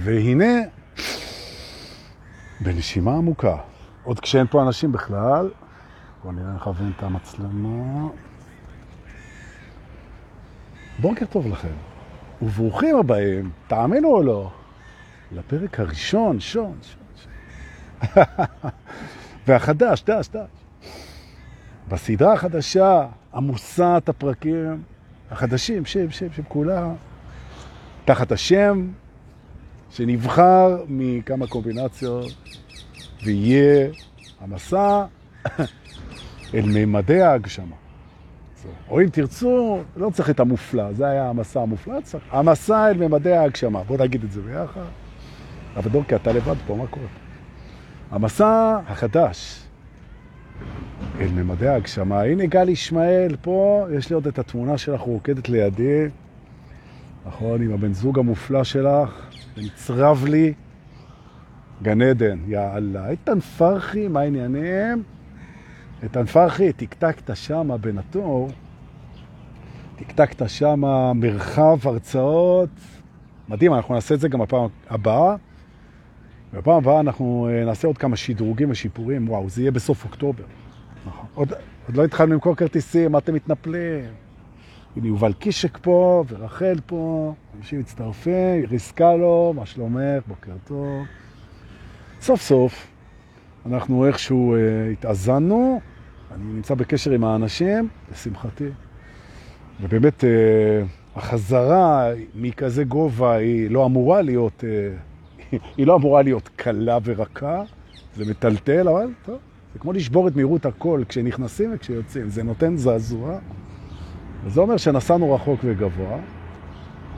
והנה, בנשימה עמוקה, עוד כשאין פה אנשים בכלל, בואו נראה נכוון את המצלמה. בוקר טוב לכם, וברוכים הבאים, תאמינו או לא, לפרק הראשון, שון, שון, שון. והחדש, דש, דש. בסדרה החדשה, עמוסת הפרקים החדשים, שם, שם, שם, כולה, תחת השם שנבחר מכמה קומבינציות, ויהיה המסע אל מימדי ההגשמה. או אם תרצו, לא צריך את המופלא, זה היה המסע המופלא, צריך. המסע אל מימדי ההגשמה, בואו נגיד את זה ביחד. אבל דורקי, אתה לבד פה, מה קורה? המסע החדש אל ממדי ההגשמה. הנה גל ישמעאל פה, יש לי עוד את התמונה שלך רוקדת לידי, נכון, עם הבן זוג המופלא שלך, ונצרב לי גן עדן, יא אללה. איתן פרחי, מה העניינים? איתן פרחי, תקתקת שמה בין התור, תקתקת שמה מרחב הרצאות, מדהים, אנחנו נעשה את זה גם בפעם הבאה. בפעם הבאה אנחנו אה, נעשה עוד כמה שדרוגים ושיפורים, וואו, זה יהיה בסוף אוקטובר. נכון. עוד, עוד לא התחלנו למכור כרטיסים, מה אתם מתנפלים? הנה יובל קישק פה, ורחל פה, אנשים מצטרפים, איריס קלו, מה שלומך, בוקר טוב. סוף סוף, אנחנו איכשהו אה, התאזנו, אני נמצא בקשר עם האנשים, לשמחתי. ובאמת, אה, החזרה מכזה גובה היא לא אמורה להיות, אה, היא לא אמורה להיות קלה ורכה, זה מטלטל, אבל טוב, זה כמו לשבור את מהירות הכל כשנכנסים וכשיוצאים, זה נותן זעזוע. וזה אומר שנסענו רחוק וגבוה,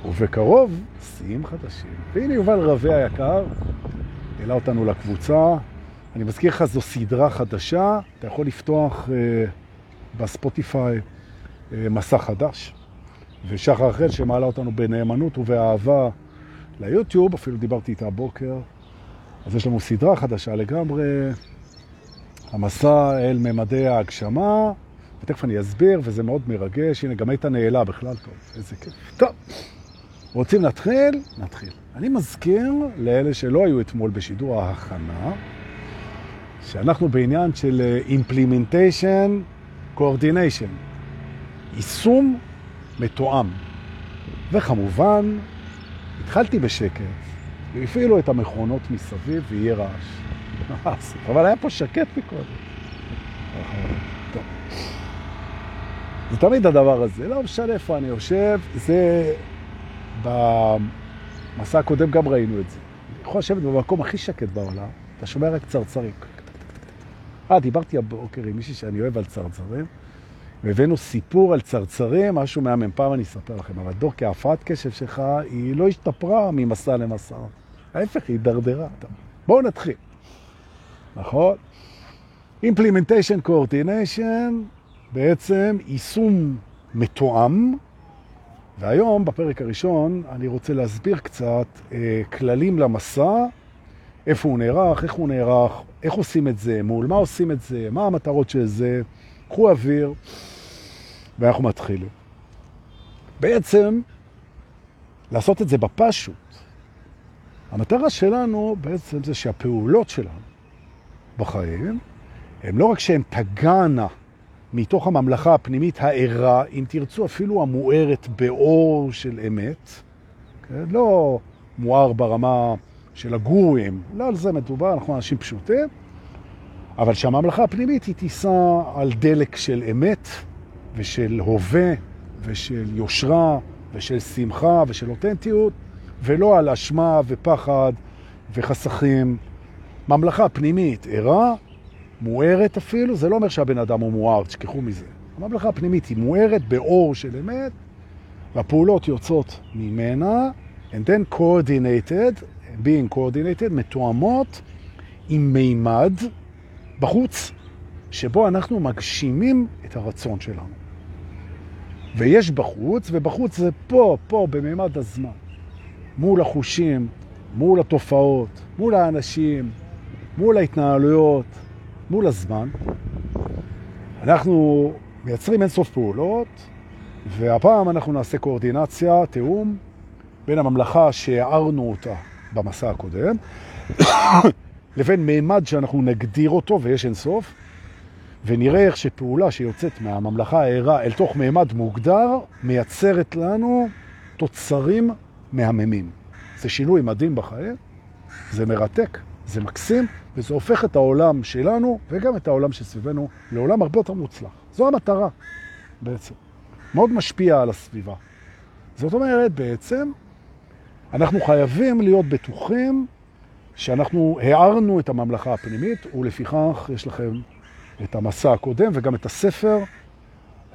ובקרוב שיאים חדשים. והנה יובל רווה היקר, העלה אותנו לקבוצה. אני מזכיר לך, זו סדרה חדשה, אתה יכול לפתוח uh, בספוטיפיי uh, מסע חדש. ושחר אחר שמעלה אותנו בנאמנות ובאהבה ליוטיוב, אפילו דיברתי איתה הבוקר. אז יש לנו סדרה חדשה לגמרי, המסע אל ממדי ההגשמה, ותכף אני אסביר, וזה מאוד מרגש. הנה, גם היית נעלה בכלל טוב, איזה כיף. טוב, רוצים להתחיל? נתחיל. אני מזכיר לאלה שלא היו אתמול בשידור ההכנה, שאנחנו בעניין של implementation coordination, יישום מתואם. וכמובן, התחלתי בשקט, והפעילו את המכונות מסביב ויהיה רעש. אבל היה פה שקט מקודם. טוב. זה תמיד הדבר הזה, לא משנה איפה אני יושב, זה במסע הקודם גם ראינו את זה. אני יכול לשבת במקום הכי שקט בעולם, אתה שומע רק צרצרים. אה, דיברתי הבוקר עם מישהי שאני אוהב על צרצרים, והבאנו סיפור על צרצרים, משהו מהמם, פעם אני אספר לכם, אבל דוקי, ההפרעת קשב שלך היא לא השתפרה ממסע למסע. ההפך, היא דרדרה. בואו נתחיל. נכון? Implementation Coordination, בעצם יישום מתואם, והיום, בפרק הראשון, אני רוצה להסביר קצת אה, כללים למסע, איפה הוא נערך, איך הוא נערך, איך עושים את זה, מול מה עושים את זה, מה המטרות של זה, קחו אוויר, ואנחנו מתחילים. בעצם, לעשות את זה בפשוט. המטרה שלנו בעצם זה שהפעולות שלנו בחיים, הם לא רק שהן תגענה מתוך הממלכה הפנימית הערה, אם תרצו אפילו המוארת באור של אמת, כן? לא מואר ברמה של הגורים, לא על זה מדובר, אנחנו אנשים פשוטים, אבל שהממלכה הפנימית היא תיסע על דלק של אמת ושל הווה ושל יושרה ושל שמחה ושל אותנטיות, ולא על אשמה ופחד וחסכים. ממלכה פנימית ערה, מוארת אפילו, זה לא אומר שהבן אדם הוא מואר, תשכחו מזה. הממלכה הפנימית היא מוארת באור של אמת, והפעולות יוצאות ממנה, and then coordinated, being coordinated, מתואמות עם מימד בחוץ, שבו אנחנו מגשימים את הרצון שלנו. ויש בחוץ, ובחוץ זה פה, פה, במימד הזמן. מול החושים, מול התופעות, מול האנשים, מול ההתנהלויות, מול הזמן. אנחנו מייצרים אינסוף פעולות, והפעם אנחנו נעשה קואורדינציה, תיאום, בין הממלכה שהערנו אותה במסע הקודם, לבין מימד שאנחנו נגדיר אותו ויש אינסוף, ונראה איך שפעולה שיוצאת מהממלכה הערה אל תוך מימד מוגדר, מייצרת לנו תוצרים מהממים. זה שינוי מדהים בחיים, זה מרתק, זה מקסים, וזה הופך את העולם שלנו וגם את העולם שסביבנו לעולם הרבה יותר מוצלח. זו המטרה בעצם. מאוד משפיע על הסביבה. זאת אומרת, בעצם, אנחנו חייבים להיות בטוחים שאנחנו הערנו את הממלכה הפנימית, ולפיכך יש לכם את המסע הקודם וגם את הספר,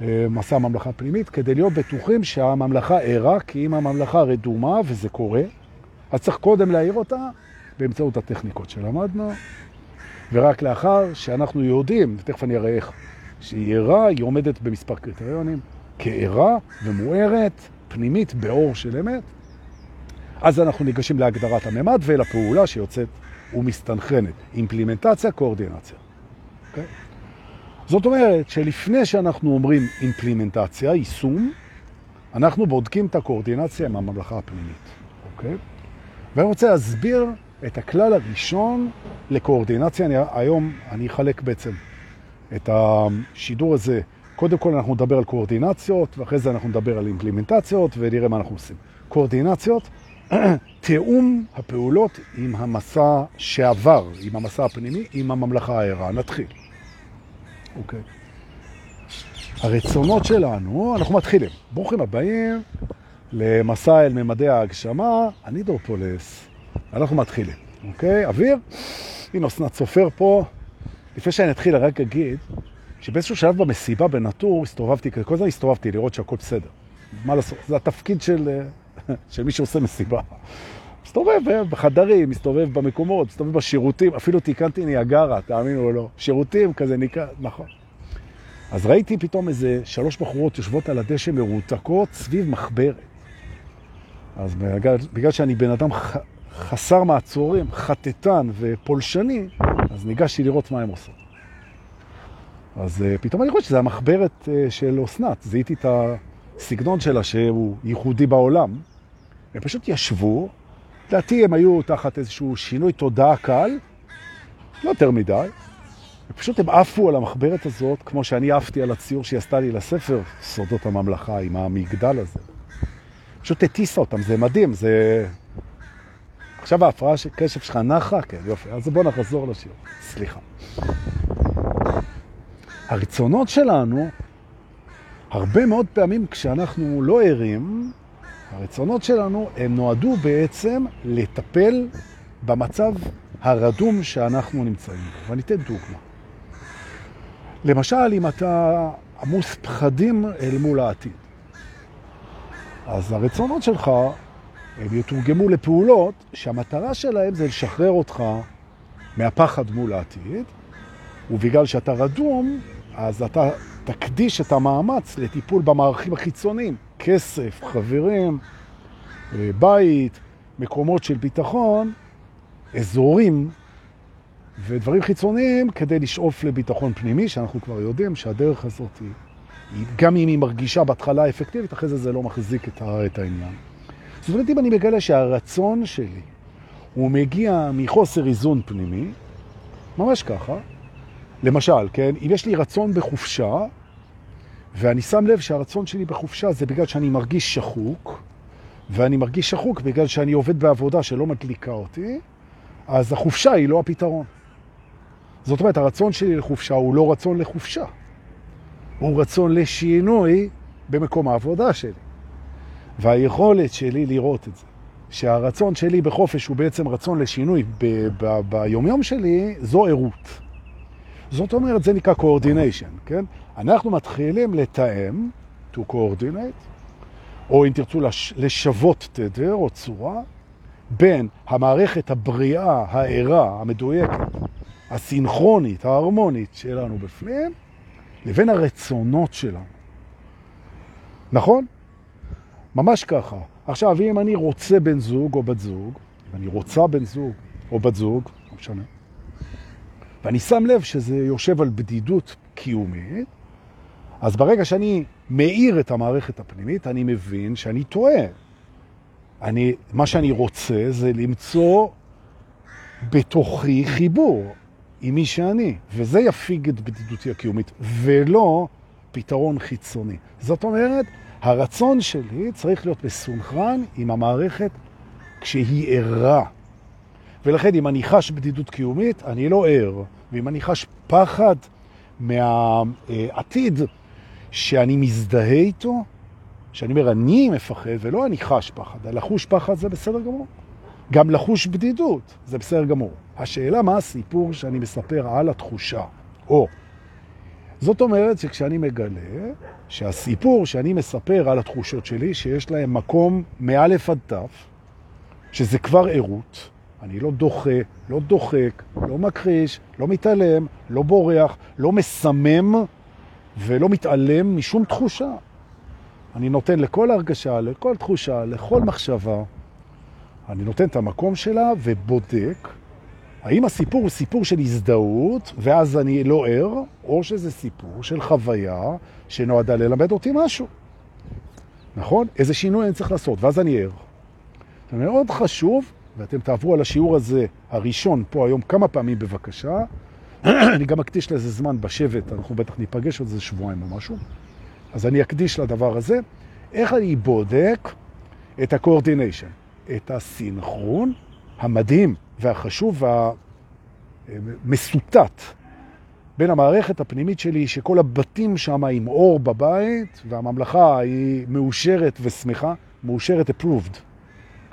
אה, מסע הממלכה הפנימית, כדי להיות בטוחים שהממלכה ערה, כי אם הממלכה רדומה, וזה קורה, אז צריך קודם להעיר אותה באמצעות הטכניקות שלמדנו, ורק לאחר שאנחנו יודעים, ותכף אני אראה איך, שהיא ערה, היא עומדת במספר קריטריונים, כערה ומוארת, פנימית, באור של אמת, אז אנחנו ניגשים להגדרת הממד ולפעולה שיוצאת ומסתנכרנת. אימפלימנטציה, קואורדינציה. Okay? אוקיי? זאת אומרת שלפני שאנחנו אומרים אימפלימנטציה, יישום, אנחנו בודקים את הקואורדינציה עם הממלכה הפנימית. אוקיי? Okay? ואני רוצה להסביר את הכלל הראשון לקואורדינציה. אני, היום אני אחלק בעצם את השידור הזה. קודם כל אנחנו נדבר על קואורדינציות, ואחרי זה אנחנו נדבר על אימפלימנטציות, ונראה מה אנחנו עושים. קואורדינציות, תיאום הפעולות עם המסע שעבר, עם המסע הפנימי, עם הממלכה הערה. נתחיל. אוקיי. הרצונות שלנו, אנחנו מתחילים. ברוכים הבאים למסע אל ממדי ההגשמה, אני דורפולס. אנחנו מתחילים, אוקיי? אוויר? הנה אסנת סופר פה. לפני שאני אתחיל, רק אגיד שבאיזשהו שלב במסיבה בנטור הסתובבתי, כל הזמן הסתובבתי לראות שהכל בסדר. מה לעשות? זה התפקיד של, של מי שעושה מסיבה. מסתובב בחדרים, מסתובב במקומות, מסתובב בשירותים, אפילו תיקנתי ניאגרה, תאמינו או לא. שירותים כזה ניקה, נכון. אז ראיתי פתאום איזה שלוש בחורות יושבות על הדשא מרותקות סביב מחברת. אז בגלל, בגלל שאני בן אדם חסר מעצורים, חטטן ופולשני, אז ניגשתי לראות מה הם עושים. אז uh, פתאום אני רואה שזה המחברת uh, של אסנת, זיהיתי את הסגנון שלה שהוא ייחודי בעולם. הם פשוט ישבו, לדעתי הם היו תחת איזשהו שינוי תודעה קל, לא יותר מדי, ופשוט הם עפו על המחברת הזאת, כמו שאני עפתי על הציור שהיא עשתה לי לספר, סודות הממלכה, עם המגדל הזה. פשוט הטיסה אותם, זה מדהים, זה... עכשיו ההפרעה של קשב שלך נחה? כן, יופי. אז בואו נחזור לשיר. סליחה. הרצונות שלנו, הרבה מאוד פעמים כשאנחנו לא ערים, הרצונות שלנו הם נועדו בעצם לטפל במצב הרדום שאנחנו נמצאים בו. ואני אתן דוגמה. למשל, אם אתה עמוס פחדים אל מול העתיד, אז הרצונות שלך הם יתורגמו לפעולות שהמטרה שלהם זה לשחרר אותך מהפחד מול העתיד, ובגלל שאתה רדום, אז אתה תקדיש את המאמץ לטיפול במערכים החיצוניים, כסף, חברים, אה, בית, מקומות של ביטחון, אזורים ודברים חיצוניים כדי לשאוף לביטחון פנימי, שאנחנו כבר יודעים שהדרך הזאת היא, גם אם היא מרגישה בהתחלה אפקטיבית, אחרי זה זה לא מחזיק את העניין. זאת אומרת, אם אני מגלה שהרצון שלי הוא מגיע מחוסר איזון פנימי, ממש ככה, למשל, כן, אם יש לי רצון בחופשה, ואני שם לב שהרצון שלי בחופשה זה בגלל שאני מרגיש שחוק, ואני מרגיש שחוק בגלל שאני עובד בעבודה שלא מדליקה אותי, אז החופשה היא לא הפתרון. זאת אומרת, הרצון שלי לחופשה הוא לא רצון לחופשה, הוא רצון לשינוי במקום העבודה שלי. והיכולת שלי לראות את זה, שהרצון שלי בחופש הוא בעצם רצון לשינוי ביומיום שלי, זו עירות. זאת אומרת, זה נקרא coordination, כן? אנחנו מתחילים לתאם, to coordinate, או אם תרצו לשוות תדר או צורה, בין המערכת הבריאה, הערה, המדויקת, הסינכרונית, ההרמונית שלנו בפנים, לבין הרצונות שלנו. נכון? ממש ככה. עכשיו, אם אני רוצה בן זוג או בת זוג, ואני רוצה בן זוג או בת זוג, לא משנה, ואני שם לב שזה יושב על בדידות קיומית, אז ברגע שאני מאיר את המערכת הפנימית, אני מבין שאני טועה. אני, מה שאני רוצה זה למצוא בתוכי חיבור עם מי שאני, וזה יפיג את בדידותי הקיומית, ולא פתרון חיצוני. זאת אומרת, הרצון שלי צריך להיות מסונכרן עם המערכת כשהיא ערה. ולכן אם אני חש בדידות קיומית, אני לא ער. ואם אני חש פחד מהעתיד שאני מזדהה איתו, שאני אומר, אני מפחד, ולא אני חש פחד. לחוש פחד זה בסדר גמור. גם לחוש בדידות זה בסדר גמור. השאלה מה הסיפור שאני מספר על התחושה. או, זאת אומרת שכשאני מגלה שהסיפור שאני מספר על התחושות שלי, שיש להם מקום מאלף עד תף, שזה כבר עירות, אני לא דוחה, לא דוחק, לא מכחיש, לא מתעלם, לא בורח, לא מסמם ולא מתעלם משום תחושה. אני נותן לכל הרגשה, לכל תחושה, לכל מחשבה, אני נותן את המקום שלה ובודק האם הסיפור הוא סיפור של הזדהות, ואז אני לא ער, או שזה סיפור של חוויה שנועדה ללמד אותי משהו. נכון? איזה שינוי אני צריך לעשות, ואז אני ער. זה מאוד חשוב, ואתם תעברו על השיעור הזה הראשון פה היום כמה פעמים בבקשה. אני גם אקדיש לזה זמן בשבט, אנחנו בטח ניפגש עוד איזה שבועיים או משהו. אז אני אקדיש לדבר הזה. איך אני בודק את ה-coordination, את הסינכרון המדהים והחשוב והמסוטט בין המערכת הפנימית שלי, שכל הבתים שם עם אור בבית, והממלכה היא מאושרת ושמחה, מאושרת approved,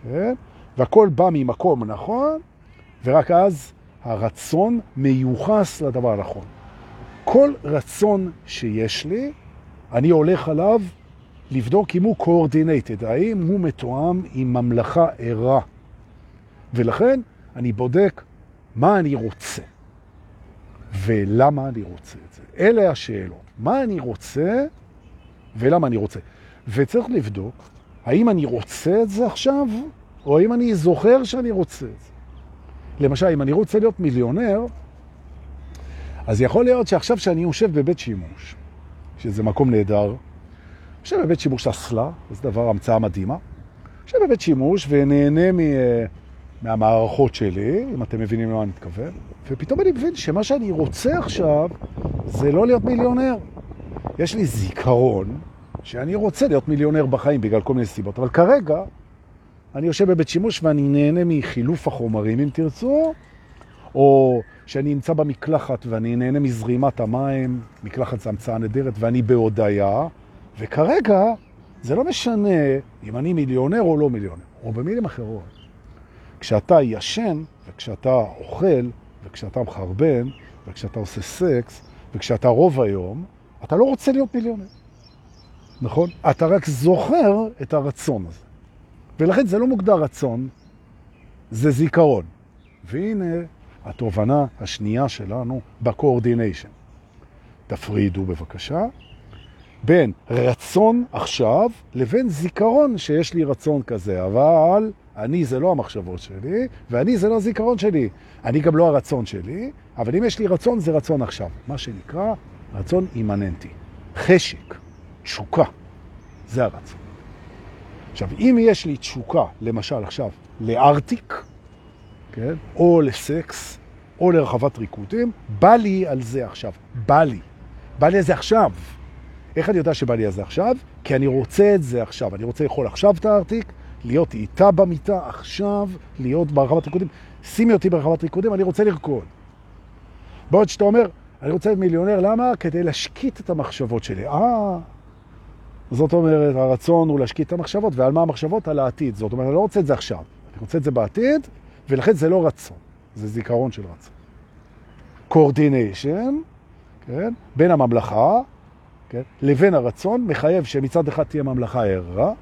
כן? והכל בא ממקום נכון, ורק אז הרצון מיוחס לדבר הנכון. כל רצון שיש לי, אני הולך עליו לבדוק אם הוא coordinated, האם הוא מתואם עם ממלכה ערה. ולכן אני בודק מה אני רוצה ולמה אני רוצה את זה. אלה השאלות. מה אני רוצה ולמה אני רוצה. וצריך לבדוק האם אני רוצה את זה עכשיו, או האם אני זוכר שאני רוצה את זה. למשל, אם אני רוצה להיות מיליונר, אז יכול להיות שעכשיו שאני יושב בבית שימוש, שזה מקום נהדר, יושב בבית שימוש אסלה, זה דבר המצאה מדהימה, יושב בבית שימוש ונהנה מ... מהמערכות שלי, אם אתם מבינים למה אני מתכוון, ופתאום אני מבין שמה שאני רוצה עכשיו זה לא להיות מיליונר. יש לי זיכרון שאני רוצה להיות מיליונר בחיים בגלל כל מיני סיבות, אבל כרגע אני יושב בבית שימוש ואני נהנה מחילוף החומרים, אם תרצו, או שאני נמצא במקלחת ואני נהנה מזרימת המים, מקלחת זה המצאה נדרת, ואני בהודעה, וכרגע זה לא משנה אם אני מיליונר או לא מיליונר, או במילים אחרות. כשאתה ישן, וכשאתה אוכל, וכשאתה מחרבן, וכשאתה עושה סקס, וכשאתה רוב היום, אתה לא רוצה להיות מיליונר. נכון? אתה רק זוכר את הרצון הזה. ולכן זה לא מוגדר רצון, זה זיכרון. והנה התובנה השנייה שלנו ב coordination. תפרידו בבקשה בין רצון עכשיו לבין זיכרון שיש לי רצון כזה, אבל אני זה לא המחשבות שלי, ואני זה לא הזיכרון שלי. אני גם לא הרצון שלי, אבל אם יש לי רצון, זה רצון עכשיו. מה שנקרא רצון אימננטי. חשק, תשוקה, זה הרצון. עכשיו, אם יש לי תשוקה, למשל עכשיו, לארטיק, כן? או לסקס, או לרחבת ריקודים, בא לי על זה עכשיו. בא לי. בא לי על זה עכשיו. איך אני יודע שבא לי זה עכשיו? כי אני רוצה את זה עכשיו. אני רוצה לאכול עכשיו את הארטיק, להיות איתה במיטה עכשיו, להיות ברחבת ריקודים. שימי אותי ברחבת ריקודים, אני רוצה לרקוד. בעוד שאתה אומר, אני רוצה להיות מיליונר, למה? כדי להשקיט את המחשבות שלי. אה, זאת אומרת, הרצון הוא להשקיט את המחשבות, ועל מה המחשבות? על העתיד. זאת אומרת, אני לא רוצה את זה עכשיו, אני רוצה את זה בעתיד, ולכן זה לא רצון, זה זיכרון של רצון. קורדיניישן, כן, בין הממלכה, כן, לבין הרצון, מחייב שמצד אחד תהיה ממלכה ערה,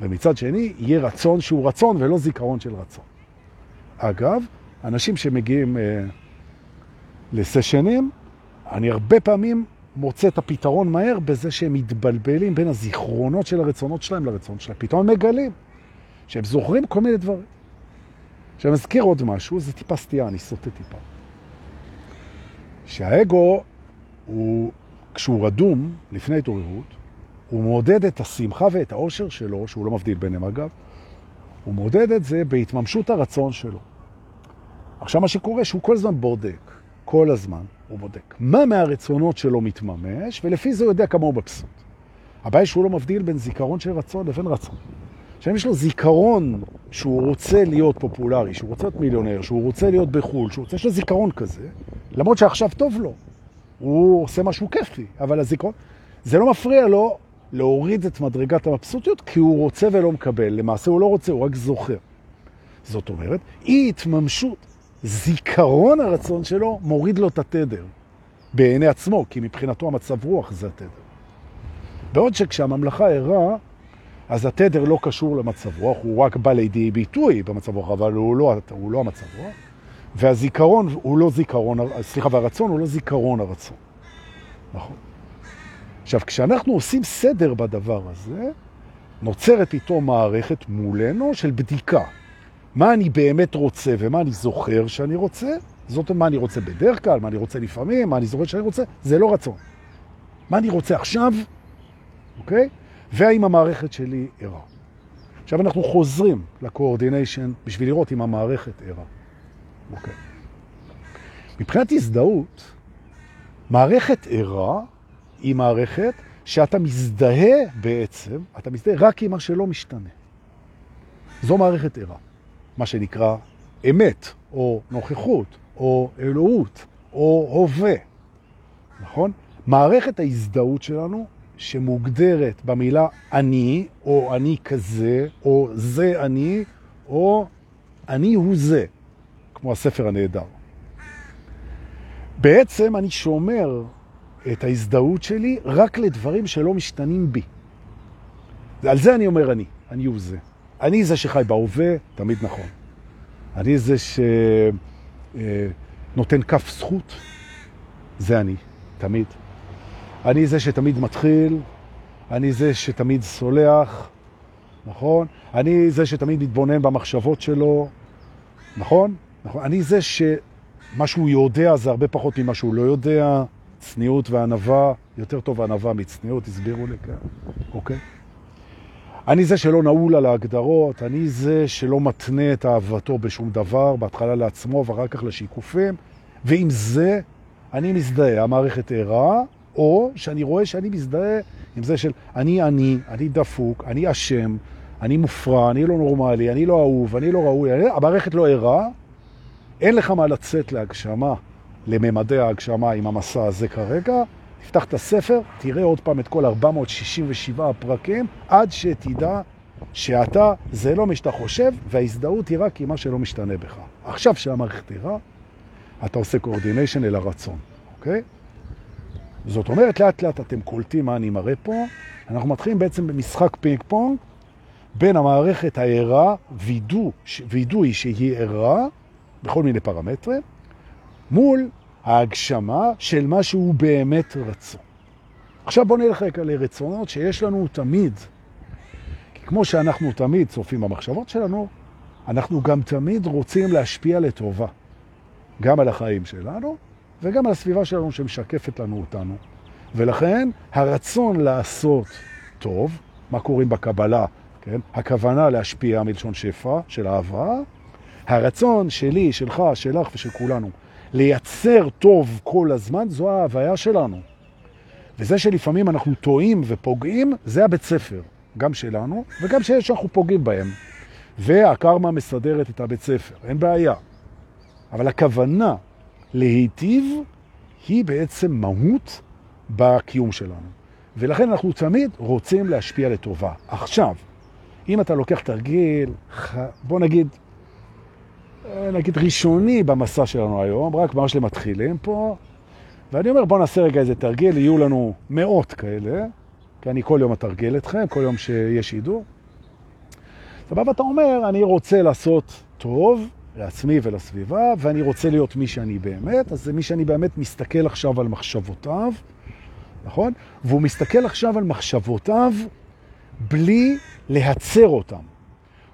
ומצד שני יהיה רצון שהוא רצון ולא זיכרון של רצון. אגב, אנשים שמגיעים אה, לסשנים, אני הרבה פעמים מוצא את הפתרון מהר בזה שהם מתבלבלים בין הזיכרונות של הרצונות שלהם לרצונות שלהם. פתאום הם מגלים שהם זוכרים כל מיני דברים. עכשיו, מזכיר עוד משהו, זה טיפה סטייה, אני סוטה טיפה. שהאגו, הוא, כשהוא רדום לפני התעוררות, הוא מעודד את השמחה ואת האושר שלו, שהוא לא מבדיל ביניהם אגב, הוא מודד את זה בהתממשות הרצון שלו. עכשיו מה שקורה שהוא כל הזמן בודק, כל הזמן הוא בודק. מה מהרצונות שלו מתממש, ולפי זה הוא יודע כמה הוא מבסוט. הבעיה שהוא לא מבדיל בין זיכרון של רצון לבין רצון. עכשיו יש לו זיכרון שהוא רוצה להיות פופולרי, שהוא רוצה להיות מיליונר, שהוא רוצה להיות בחו"ל, שהוא רוצה, יש לו זיכרון כזה, למרות שעכשיו טוב לו. הוא עושה משהו כיפי, אבל הזיכרון, זה לא מפריע לו להוריד את מדרגת המבסוטיות, כי הוא רוצה ולא מקבל. למעשה הוא לא רוצה, הוא רק זוכר. זאת אומרת, אי התממשות, זיכרון הרצון שלו מוריד לו את התדר בעיני עצמו, כי מבחינתו המצב רוח זה התדר. בעוד שכשהממלכה ערה, אז התדר לא קשור למצב רוח, הוא רק בא לידי ביטוי במצב רוח, אבל הוא לא, הוא לא המצב רוח. והזיכרון הוא לא זיכרון, סליחה, והרצון הוא לא זיכרון הרצון. נכון. עכשיו, כשאנחנו עושים סדר בדבר הזה, נוצרת פתאום מערכת מולנו של בדיקה. מה אני באמת רוצה ומה אני זוכר שאני רוצה, זאת מה אני רוצה בדרך כלל, מה אני רוצה לפעמים, מה אני זוכר שאני רוצה, זה לא רצון. מה אני רוצה עכשיו, אוקיי? והאם המערכת שלי ערה. עכשיו אנחנו חוזרים לקואורדיניישן בשביל לראות אם המערכת ערה. אוקיי. מבחינת הזדהות, מערכת ערה היא מערכת שאתה מזדהה בעצם, אתה מזדהה רק עם מה שלא משתנה. זו מערכת ערה, מה שנקרא אמת, או נוכחות, או אלוהות, או הווה, נכון? מערכת ההזדהות שלנו, שמוגדרת במילה אני, או אני כזה, או זה אני, או אני הוא זה, כמו הספר הנהדר. בעצם אני שומר את ההזדהות שלי רק לדברים שלא משתנים בי. על זה אני אומר אני, אני הוא זה. אני זה שחי בהווה, תמיד נכון. אני זה שנותן כף זכות, זה אני, תמיד. אני זה שתמיד מתחיל, אני זה שתמיד סולח, נכון? אני זה שתמיד מתבונן במחשבות שלו, נכון? נכון? אני זה שמה שהוא יודע זה הרבה פחות ממה שהוא לא יודע. צניעות וענבה, יותר טוב ענבה מצניעות, הסבירו לי כאן, אוקיי? אני זה שלא נעול על ההגדרות, אני זה שלא מתנה את אהבתו בשום דבר, בהתחלה לעצמו ואחר כך לשיקופים, ועם זה אני מזדהה, המערכת ערה, או שאני רואה שאני מזדהה עם זה של אני אני, אני דפוק, אני אשם, אני מופרע, אני לא נורמלי, אני לא אהוב, אני לא ראוי, המערכת לא ערה, אין לך מה לצאת להגשמה. לממדי ההגשמה עם המסע הזה כרגע. תפתח את הספר, תראה עוד פעם את כל 467 הפרקים, עד שתדע שאתה, זה לא מה שאתה חושב, וההזדהות היא רק עם מה שלא משתנה בך. עכשיו שהמערכת תראה, אתה עושה coordination אל הרצון, אוקיי? זאת אומרת, לאט לאט אתם קולטים מה אני מראה פה. אנחנו מתחילים בעצם במשחק פינג פונג בין המערכת הערה, וידוא שהיא ערה, בכל מיני פרמטרים, מול ההגשמה של מה שהוא באמת רצון. עכשיו בוא נלך רגע לרצונות שיש לנו תמיד. כי כמו שאנחנו תמיד צופים במחשבות שלנו, אנחנו גם תמיד רוצים להשפיע לטובה. גם על החיים שלנו וגם על הסביבה שלנו שמשקפת לנו אותנו. ולכן הרצון לעשות טוב, מה קוראים בקבלה, כן? הכוונה להשפיע מלשון שפע של אהבה, הרצון שלי, שלך, שלך ושל כולנו לייצר טוב כל הזמן, זו ההוויה שלנו. וזה שלפעמים אנחנו טועים ופוגעים, זה הבית ספר, גם שלנו, וגם שיש שאנחנו פוגעים בהם. והקרמה מסדרת את הבית ספר, אין בעיה. אבל הכוונה להיטיב היא בעצם מהות בקיום שלנו. ולכן אנחנו תמיד רוצים להשפיע לטובה. עכשיו, אם אתה לוקח תרגיל, בוא נגיד, נגיד ראשוני במסע שלנו היום, רק ממש למתחילים פה, ואני אומר בוא נעשה רגע איזה תרגיל, יהיו לנו מאות כאלה, כי אני כל יום אתרגל אתכם, כל יום שיש שידור. סבבה, אתה אומר, אני רוצה לעשות טוב לעצמי ולסביבה, ואני רוצה להיות מי שאני באמת, אז זה מי שאני באמת מסתכל עכשיו על מחשבותיו, נכון? והוא מסתכל עכשיו על מחשבותיו בלי להצר אותם.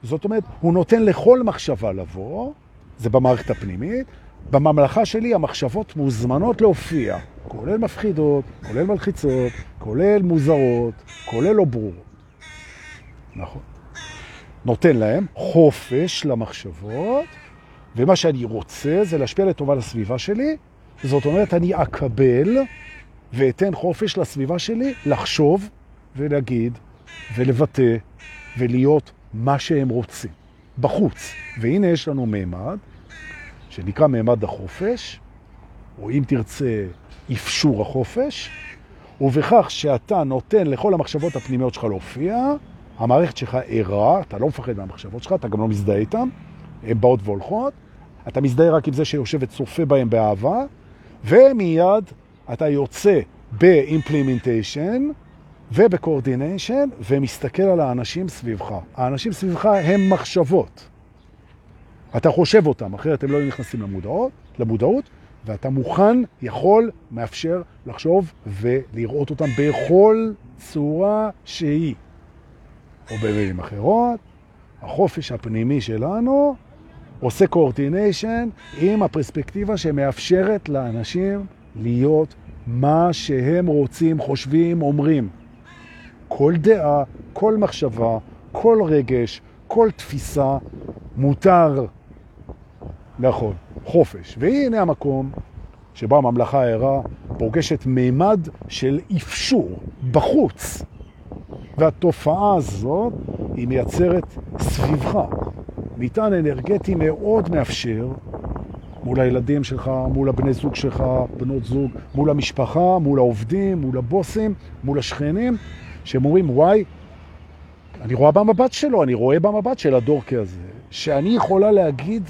זאת אומרת, הוא נותן לכל מחשבה לבוא, זה במערכת הפנימית. בממלכה שלי המחשבות מוזמנות להופיע, כולל מפחידות, כולל מלחיצות, כולל מוזרות, כולל לא ברורות. נכון. נותן להם חופש למחשבות, ומה שאני רוצה זה להשפיע לטובה לסביבה שלי, זאת אומרת, אני אקבל ואתן חופש לסביבה שלי לחשוב ולהגיד ולבטא ולהיות מה שהם רוצים, בחוץ. והנה יש לנו מימד, שנקרא מימד החופש, או אם תרצה, אפשור החופש, ובכך שאתה נותן לכל המחשבות הפנימיות שלך להופיע, המערכת שלך ערה, אתה לא מפחד מהמחשבות שלך, אתה גם לא מזדהה איתן, הן באות והולכות, אתה מזדהה רק עם זה שיושב וצופה בהם באהבה, ומיד אתה יוצא ב-implementation וב-coordination ומסתכל על האנשים סביבך. האנשים סביבך הם מחשבות. אתה חושב אותם, אחרת הם לא נכנסים למודעות, למודעות, ואתה מוכן, יכול, מאפשר לחשוב ולראות אותם בכל צורה שהיא. או במילים אחרות, החופש הפנימי שלנו עושה קורטיניישן עם הפרספקטיבה שמאפשרת לאנשים להיות מה שהם רוצים, חושבים, אומרים. כל דעה, כל מחשבה, כל רגש, כל תפיסה מותר נכון, חופש. והנה המקום שבו הממלכה הערה פוגשת מימד של אפשור בחוץ. והתופעה הזאת היא מייצרת סביבך מטען אנרגטי מאוד מאפשר מול הילדים שלך, מול הבני זוג שלך, בנות זוג, מול המשפחה, מול העובדים, מול הבוסים, מול השכנים, שהם אומרים, וואי, אני רואה במבט שלו, אני רואה במבט של הדור כזה, שאני יכולה להגיד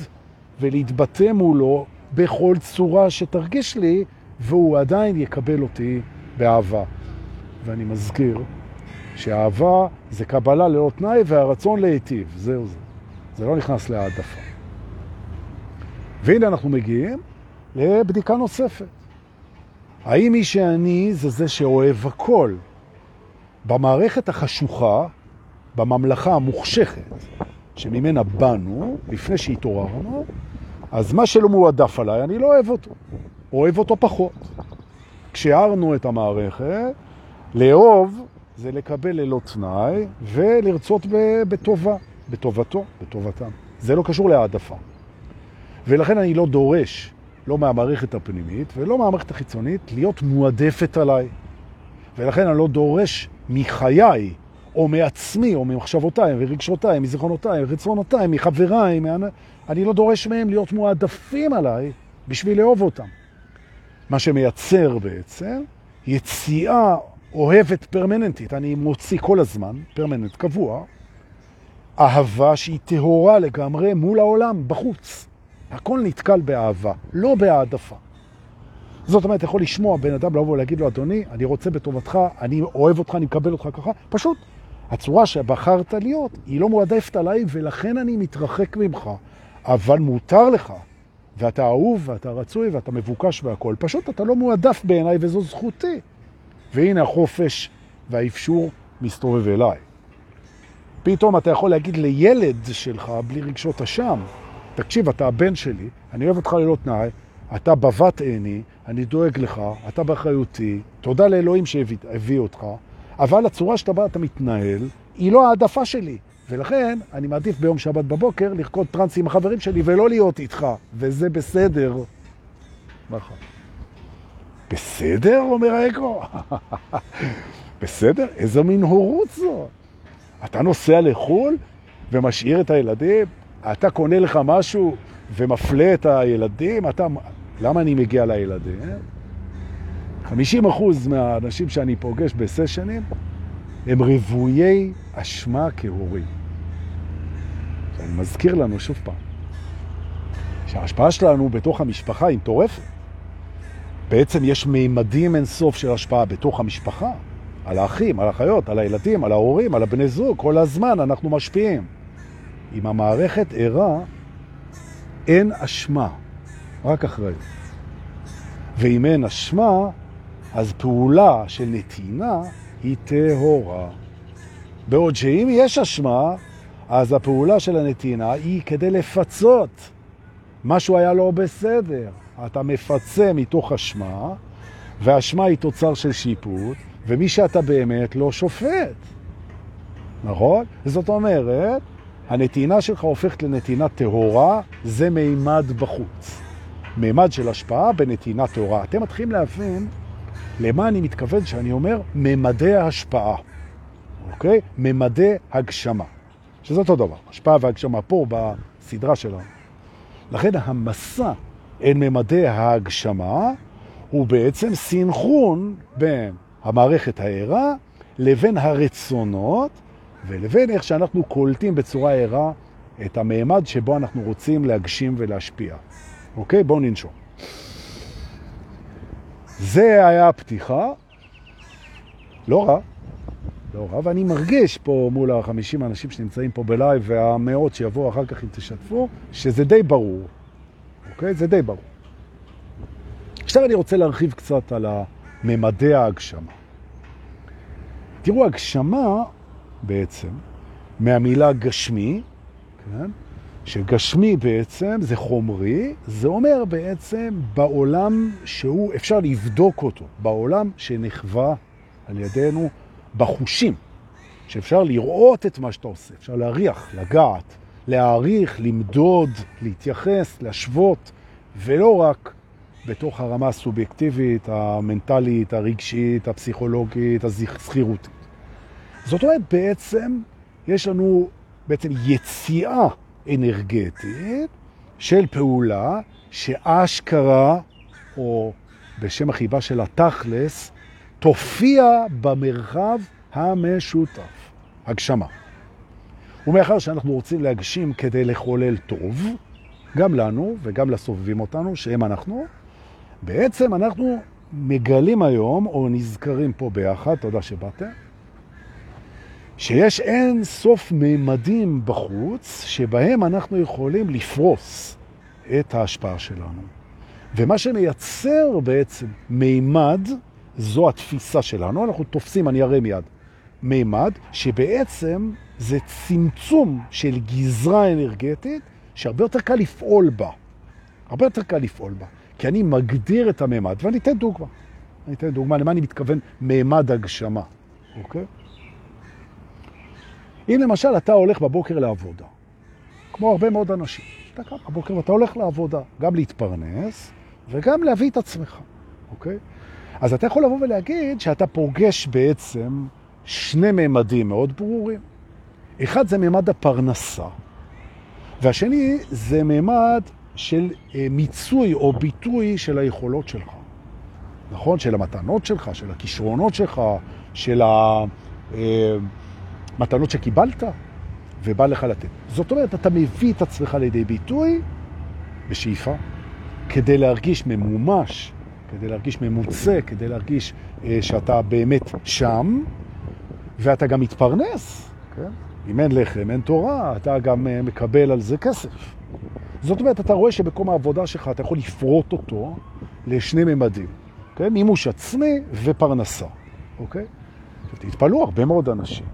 ולהתבטא מולו בכל צורה שתרגיש לי, והוא עדיין יקבל אותי באהבה. ואני מזכיר שהאהבה זה קבלה ללא תנאי והרצון להיטיב, זהו זה. זה לא נכנס להעדפה. והנה אנחנו מגיעים לבדיקה נוספת. האם מי שאני זה זה שאוהב הכל? במערכת החשוכה, בממלכה המוחשכת, שממנה באנו, לפני שהתעוררנו, אז מה שלא מועדף עליי, אני לא אוהב אותו. אוהב אותו פחות. כשהערנו את המערכת, לאהוב זה לקבל ללא תנאי ולרצות בטובה, בטובתו, בטובתם. זה לא קשור להעדפה. ולכן אני לא דורש, לא מהמערכת הפנימית ולא מהמערכת החיצונית, להיות מועדפת עליי. ולכן אני לא דורש מחיי, או מעצמי, או ממחשבותיי, ורגשותיי, מזיכרונותיי, רצונותיי, מחבריי, מה... אני לא דורש מהם להיות מועדפים עליי בשביל לאהוב אותם. מה שמייצר בעצם יציאה אוהבת פרמננטית, אני מוציא כל הזמן, פרמננט קבוע, אהבה שהיא טהורה לגמרי מול העולם, בחוץ. הכל נתקל באהבה, לא בהעדפה. זאת אומרת, אתה יכול לשמוע בן אדם לבוא ולהגיד לו, אדוני, אני רוצה בטובתך, אני אוהב אותך, אני מקבל אותך ככה, פשוט הצורה שבחרת להיות היא לא מועדפת עליי ולכן אני מתרחק ממך. אבל מותר לך, ואתה אהוב ואתה רצוי ואתה מבוקש והכל, פשוט אתה לא מועדף בעיניי וזו זכותי. והנה החופש והאפשור מסתובב אליי. פתאום אתה יכול להגיד לילד שלך בלי רגשות אשם, תקשיב, אתה הבן שלי, אני אוהב אותך ללא תנאי, אתה בבת עיני, אני דואג לך, אתה באחריותי, תודה לאלוהים שהביא אותך, אבל הצורה שאתה בא, אתה מתנהל, היא לא העדפה שלי. ולכן אני מעדיף ביום שבת בבוקר לרקוד טרנס עם החברים שלי ולא להיות איתך, וזה בסדר. נכון. בסדר? אומר האגו. בסדר? איזו מין הורות זאת. אתה נוסע לחו"ל ומשאיר את הילדים? אתה קונה לך משהו ומפלה את הילדים? אתה... למה אני מגיע לילדים? 50% מהאנשים שאני פוגש בסשנים הם רבויי אשמה כהורים. אני מזכיר לנו שוב פעם, שההשפעה שלנו בתוך המשפחה היא מטורפת. בעצם יש מימדים אינסוף של השפעה בתוך המשפחה, על האחים, על האחיות, על הילדים, על ההורים, על הבני זוג, כל הזמן אנחנו משפיעים. אם המערכת ערה, אין אשמה, רק אחריות. ואם אין אשמה, אז פעולה של נתינה היא טהורה. בעוד שאם יש אשמה, אז הפעולה של הנתינה היא כדי לפצות. משהו היה לא בסדר. אתה מפצה מתוך אשמה, והאשמה היא תוצר של שיפוט, ומי שאתה באמת לא שופט. נכון? זאת אומרת הנתינה שלך הופכת לנתינה טהורה, זה מימד בחוץ. מימד של השפעה בנתינה טהורה. אתם מתחילים להבין למה אני מתכוון שאני אומר ממדי ההשפעה, אוקיי? ממדי הגשמה. שזה אותו דבר, השפעה והגשמה פה בסדרה שלנו. לכן המסע אל ממדי ההגשמה הוא בעצם סינכרון בין המערכת הערה לבין הרצונות ולבין איך שאנחנו קולטים בצורה ערה את המעמד שבו אנחנו רוצים להגשים ולהשפיע. אוקיי? בואו ננשום. זה היה הפתיחה, לא רע, לא רע, ואני מרגיש פה מול החמישים האנשים שנמצאים פה בלייב והמאות שיבואו אחר כך אם תשתפו, שזה די ברור, אוקיי? זה די ברור. עכשיו אני רוצה להרחיב קצת על ממדי ההגשמה. תראו, הגשמה בעצם, מהמילה גשמי, כן? שגשמי בעצם זה חומרי, זה אומר בעצם בעולם שהוא, אפשר לבדוק אותו, בעולם שנחווה על ידינו בחושים, שאפשר לראות את מה שאתה עושה, אפשר להריח, לגעת, להעריך, למדוד, להתייחס, להשוות, ולא רק בתוך הרמה הסובייקטיבית, המנטלית, הרגשית, הפסיכולוגית, הזכירותית. זאת אומרת, בעצם יש לנו בעצם יציאה אנרגטית של פעולה שאשכרה, או בשם החיבה של התכלס, תופיע במרחב המשותף, הגשמה. ומאחר שאנחנו רוצים להגשים כדי לחולל טוב, גם לנו וגם לסובבים אותנו, שהם אנחנו, בעצם אנחנו מגלים היום, או נזכרים פה ביחד, תודה שבאתם, שיש אין סוף מימדים בחוץ שבהם אנחנו יכולים לפרוס את ההשפעה שלנו. ומה שמייצר בעצם מימד, זו התפיסה שלנו, אנחנו תופסים, אני אראה מיד, מימד שבעצם זה צמצום של גזרה אנרגטית שהרבה יותר קל לפעול בה. הרבה יותר קל לפעול בה. כי אני מגדיר את הממד, ואני אתן דוגמה. אני אתן דוגמה למה אני מתכוון ממד הגשמה, אוקיי? אם למשל אתה הולך בבוקר לעבודה, כמו הרבה מאוד אנשים, אתה קם בבוקר ואתה הולך לעבודה, גם להתפרנס וגם להביא את עצמך, אוקיי? אז אתה יכול לבוא ולהגיד שאתה פוגש בעצם שני ממדים מאוד ברורים. אחד זה ממד הפרנסה, והשני זה ממד של אה, מיצוי או ביטוי של היכולות שלך. נכון? של המתנות שלך, של הכישרונות שלך, של המתנות אה, שקיבלת ובא לך לתת. זאת אומרת, אתה מביא את עצמך לידי ביטוי בשאיפה, כדי להרגיש ממומש, כדי להרגיש ממוצא, כדי להרגיש אה, שאתה באמת שם, ואתה גם מתפרנס. כן? אם אין לחם, אין תורה, אתה גם מקבל על זה כסף. זאת אומרת, אתה רואה שבקום העבודה שלך אתה יכול לפרוט אותו לשני ממדים, כן? מימוש עצמי ופרנסה, אוקיי? תתפלאו, הרבה מאוד אנשים.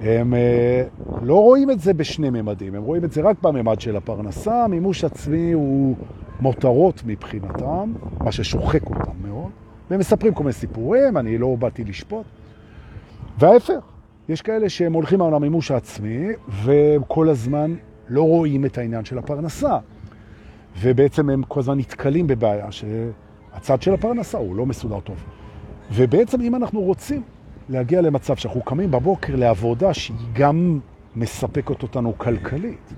הם אה, לא רואים את זה בשני ממדים, הם רואים את זה רק בממד של הפרנסה, מימוש עצמי הוא מותרות מבחינתם, מה ששוחק אותם מאוד, והם מספרים כל מיני סיפורים, אני לא באתי לשפוט. וההפך, יש כאלה שהם הולכים על המימוש העצמי, וכל הזמן לא רואים את העניין של הפרנסה. ובעצם הם כל הזמן נתקלים בבעיה שהצד של הפרנסה הוא לא מסודר טוב. ובעצם אם אנחנו רוצים להגיע למצב שאנחנו קמים בבוקר לעבודה שהיא גם מספקת אותנו כלכלית,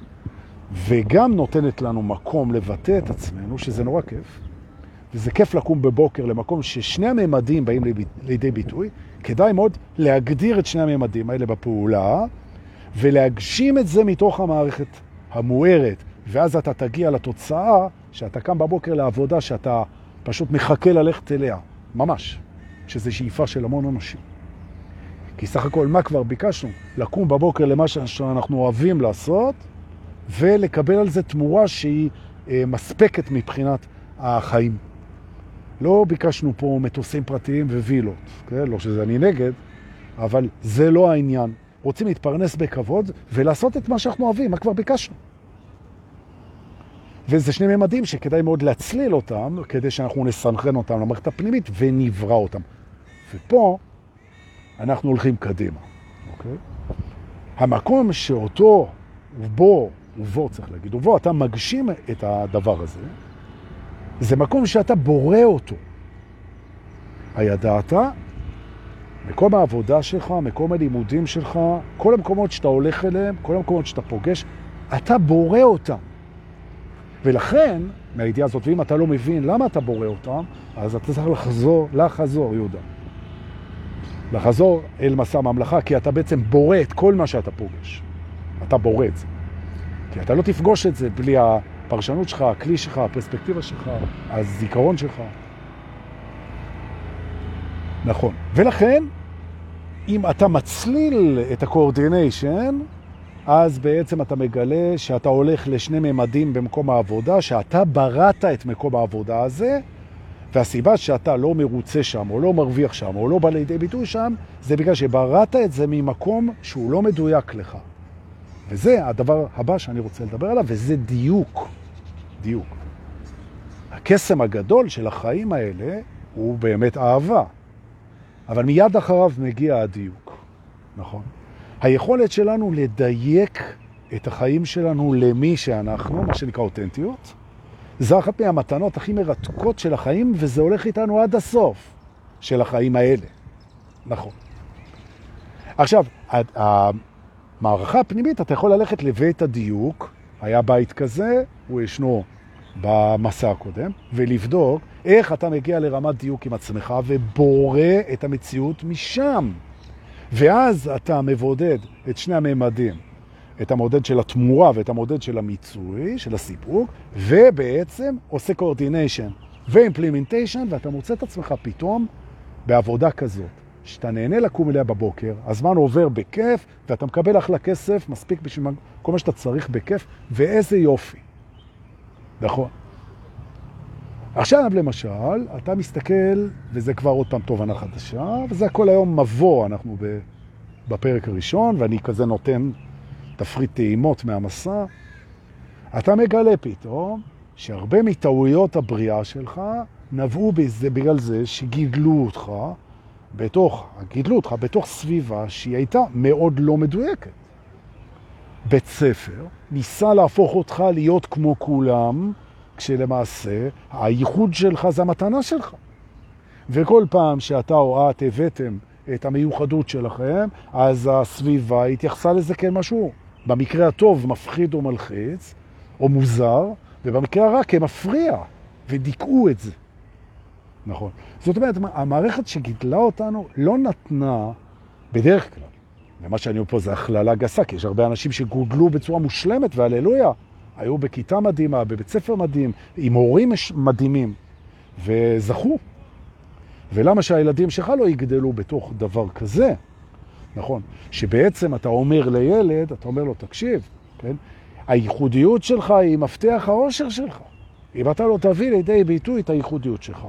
וגם נותנת לנו מקום לבטא את עצמנו, שזה נורא כיף, וזה כיף לקום בבוקר למקום ששני הממדים באים לידי ביטוי, כדאי מאוד להגדיר את שני הממדים האלה בפעולה, ולהגשים את זה מתוך המערכת המוארת, ואז אתה תגיע לתוצאה שאתה קם בבוקר לעבודה שאתה פשוט מחכה ללכת אליה, ממש, שזה שאיפה של המון אנשים. כי סך הכל מה כבר ביקשנו? לקום בבוקר למה שאנחנו אוהבים לעשות, ולקבל על זה תמורה שהיא אה, מספקת מבחינת החיים. לא ביקשנו פה מטוסים פרטיים ווילות, כן? לא שזה אני נגד, אבל זה לא העניין. רוצים להתפרנס בכבוד ולעשות את מה שאנחנו אוהבים, מה כבר ביקשנו. וזה שני ממדים שכדאי מאוד להצליל אותם, כדי שאנחנו נסנכרן אותם למערכת הפנימית ונברא אותם. ופה אנחנו הולכים קדימה, אוקיי? המקום שאותו ובו, ובו צריך להגיד, ובו אתה מגשים את הדבר הזה, זה מקום שאתה בורא אותו. הידעת, מקום העבודה שלך, מקום הלימודים שלך, כל המקומות שאתה הולך אליהם, כל המקומות שאתה פוגש, אתה בורא אותם. ולכן, מהידיעה הזאת, ואם אתה לא מבין למה אתה בורא אותם, אז אתה צריך לחזור, לחזור, יהודה. לחזור אל מסע ממלכה, כי אתה בעצם בורא את כל מה שאתה פוגש. אתה בורא את זה. כי אתה לא תפגוש את זה בלי הפרשנות שלך, הכלי שלך, הפרספקטיבה שלך, הזיכרון שלך. נכון. ולכן, אם אתה מצליל את ה coordination, אז בעצם אתה מגלה שאתה הולך לשני ממדים במקום העבודה, שאתה בראת את מקום העבודה הזה, והסיבה שאתה לא מרוצה שם, או לא מרוויח שם, או לא בא לידי ביטוי שם, זה בגלל שבראת את זה ממקום שהוא לא מדויק לך. וזה הדבר הבא שאני רוצה לדבר עליו, וזה דיוק. דיוק. הקסם הגדול של החיים האלה הוא באמת אהבה. אבל מיד אחריו מגיע הדיוק, נכון? היכולת שלנו לדייק את החיים שלנו למי שאנחנו, מה שנקרא אותנטיות, זה אחת מהמתנות הכי מרתקות של החיים, וזה הולך איתנו עד הסוף של החיים האלה. נכון. עכשיו, המערכה הפנימית, אתה יכול ללכת לבית הדיוק, היה בית כזה, הוא ישנו במסע הקודם, ולבדוק איך אתה מגיע לרמת דיוק עם עצמך ובורא את המציאות משם. ואז אתה מבודד את שני הממדים, את הממד של התמורה ואת הממד של המיצוי, של הסיפוק, ובעצם עושה coordination ו implementation, ואתה מוצא את עצמך פתאום בעבודה כזאת, שאתה נהנה לקום אליה בבוקר, הזמן עובר בכיף, ואתה מקבל אחלה כסף, מספיק בשביל כל מה שאתה צריך בכיף, ואיזה יופי. נכון. עכשיו, למשל, אתה מסתכל, וזה כבר עוד פעם תובנה חדשה, וזה הכל היום מבוא, אנחנו בפרק הראשון, ואני כזה נותן תפריט טעימות מהמסע. אתה מגלה פתאום שהרבה מטעויות הבריאה שלך נבעו בזה, בגלל זה שגידלו אותך בתוך, גידלו אותך בתוך סביבה שהיא הייתה מאוד לא מדויקת. בית ספר ניסה להפוך אותך להיות כמו כולם, כשלמעשה הייחוד שלך זה המתנה שלך. וכל פעם שאתה או את הבאתם את המיוחדות שלכם, אז הסביבה התייחסה לזה כמשהו. במקרה הטוב מפחיד או מלחיץ, או מוזר, ובמקרה הרע כמפריע, ודיכאו את זה. נכון. זאת אומרת, המערכת שגידלה אותנו לא נתנה, בדרך כלל, ומה שאני אומר פה זה הכללה גסה, כי יש הרבה אנשים שגודלו בצורה מושלמת, והללויה, היו בכיתה מדהימה, בבית ספר מדהים, עם הורים מדהימים, וזכו. ולמה שהילדים שלך לא יגדלו בתוך דבר כזה? נכון, שבעצם אתה אומר לילד, אתה אומר לו, תקשיב, כן? הייחודיות שלך היא מפתח האושר שלך. אם אתה לא תביא לידי ביטוי את הייחודיות שלך,